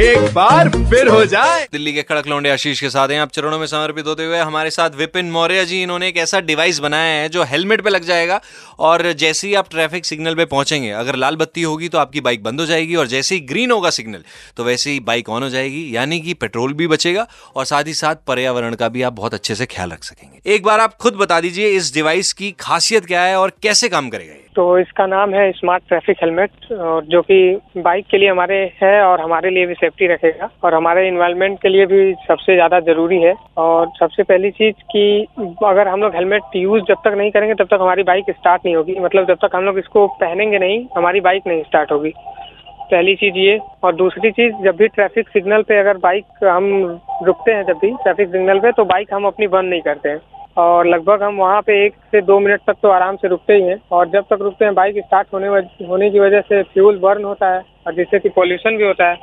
एक बार फिर हो जाए। दिल्ली के कड़क लौंडे आशीष के साथ हैं। आप चरणों में समर्पित होते हुए हमारे साथ विपिन मौर्य जी, इन्होंने एक ऐसा डिवाइस बनाया है जो हेलमेट पे लग जाएगा और जैसे ही आप ट्रैफ़िक सिग्नल पे पहुँचेंगे, अगर लाल बत्ती होगी तो आपकी बाइक बंद हो जाएगी और जैसे ही ग्रीन होगा सिग्नल तो वैसे ही बाइक ऑन हो जाएगी, यानी कि पेट्रोल भी बचेगा और साथ ही साथ पर्यावरण का भी आप बहुत अच्छे से ख्याल रख सकेंगे। एक बार आप खुद बता दीजिए इस डिवाइस की खासियत क्या है और कैसे काम करेगा ये? तो इसका नाम है स्मार्ट ट्रैफ़िक हेलमेट और जो कि बाइक के लिए हमारे है और हमारे लिए भी सेफ्टी रखेगा। और हमारे इन्वायरमेंट के लिए भी सबसे ज़्यादा ज़रूरी है। और सबसे पहली चीज़ कि अगर हम लोग हेलमेट यूज़ जब तक नहीं करेंगे, तब तक हमारी बाइक स्टार्ट नहीं होगी। मतलब जब तक हम लोग इसको पहनेंगे नहीं, हमारी बाइक नहीं स्टार्ट होगी। पहली चीज़ ये। और दूसरी चीज़, जब भी ट्रैफ़िक सिग्नल पे अगर बाइक हम रुकते हैं, जब भी ट्रैफ़िक सिग्नल पे तो बाइक हम अपनी बंद नहीं करते हैं। और लगभग हम वहाँ पे एक से दो मिनट तक तो आराम से रुकते ही हैं। और जब तक रुकते हैं, बाइक स्टार्ट होने होने की वजह से फ्यूल बर्न होता है और जिससे कि पॉल्यूशन भी होता है।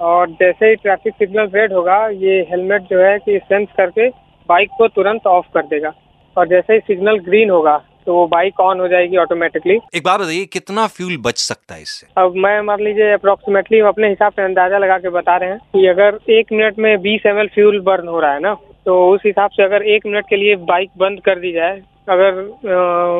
और जैसे ही ट्रैफ़िक सिग्नल रेड होगा, ये हेलमेट जो है कि सेंस करके बाइक को तुरंत ऑफ़ कर देगा। और जैसे ही सिग्नल ग्रीन होगा तो वो बाइक ऑन हो जाएगी ऑटोमेटिकली एक बात बताइए कितना फ्यूल बच सकता है इससे? अब मैं मान लीजिए अप्रोक्सीमेटली अपने हिसाब से अंदाज़ा लगा के बता रहे हैं कि अगर एक मिनट में बीस एम फ्यूल बर्न हो रहा है ना तो उस हिसाब से अगर एक मिनट के लिए बाइक बंद कर दी जाए अगर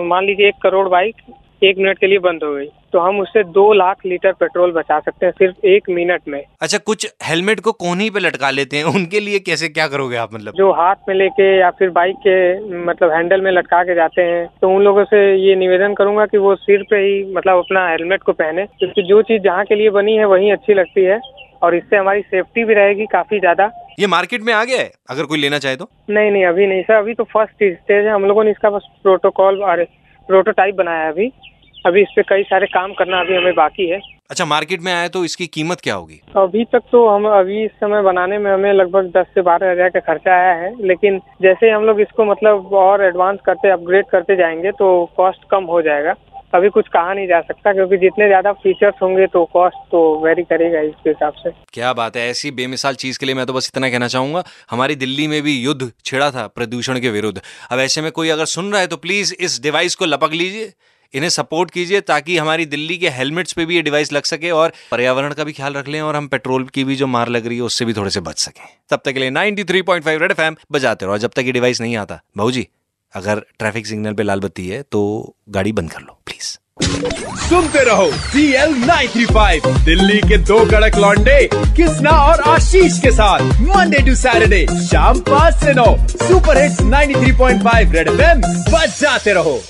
मान लीजिए एक करोड़ बाइक एक मिनट के लिए बंद हो गई। तो हम उससे दो लाख लीटर पेट्रोल बचा सकते हैं सिर्फ़ एक मिनट में। अच्छा कुछ हेलमेट को कोहनी पे लटका लेते हैं उनके लिए कैसे क्या करोगे आप मतलब? जो हाथ में लेके या फिर बाइक के मतलब हैंडल में लटका के जाते हैं तो उन लोगों से ये निवेदन करूँगा कि वो सिर पे ही मतलब अपना हेलमेट को पहने क्योंकि जो चीज़ जहाँ के लिए बनी है वही अच्छी लगती है और इससे हमारी सेफ्टी भी रहेगी काफ़ी ज़्यादा। ये मार्केट में आ गया है? अगर कोई लेना चाहे तो? नहीं नहीं अभी नहीं सर अभी तो फ़र्स्ट स्टेज है हम लोगों ने इसका बस प्रोटोकॉल और प्रोटोटाइप बनाया है अभी। अभी इस पे कई सारे काम करना अभी हमें बाकी है। अच्छा मार्केट में आया तो इसकी कीमत क्या होगी? अभी तक तो हम अभी इस समय बनाने में हमें लगभग दस से बारह हज़ार का खर्चा आया है लेकिन जैसे हम लोग इसको मतलब और एडवांस करते अपग्रेड करते जाएँगे तो कॉस्ट कम हो जाएगा। अभी कुछ कहा नहीं जा सकता, क्योंकि जितने ज़्यादा फीचर्स होंगे तो कॉस्ट तो वेरी करेगा इसके हिसाब से। क्या बात है, ऐसी बेमिसाल चीज़ के लिए मैं तो बस इतना कहना चाहूँगा, हमारी दिल्ली में भी युद्ध छिड़ा था प्रदूषण के विरुद्ध। अब ऐसे में कोई अगर सुन रहा है तो प्लीज़ इस डिवाइस को लपक लीजिए, इन्हें सपोर्ट कीजिए ताकि हमारी दिल्ली के हेलमेट्स पे भी ये डिवाइस लग सके और पर्यावरण का भी ख्याल रख लें और हम पेट्रोल की भी जो मार लग रही है उससे भी थोड़े से बच सकें। तब तक के लिए 93.5 रेड एफएम बजाते रहो जब तक ये डिवाइस नहीं आता भाऊ जी, अगर ट्रैफ़िक सिग्नल पे लाल बत्ती है तो गाड़ी बंद कर लो। सुनते रहो सी एल दिल्ली के दो कड़क लॉन्डे कृष्णा और आशीष के साथ मंडे टू सैटरडे शाम पाँच से नौ सुपर हिट्स 93.5 रेड एफएम बजाते रहो।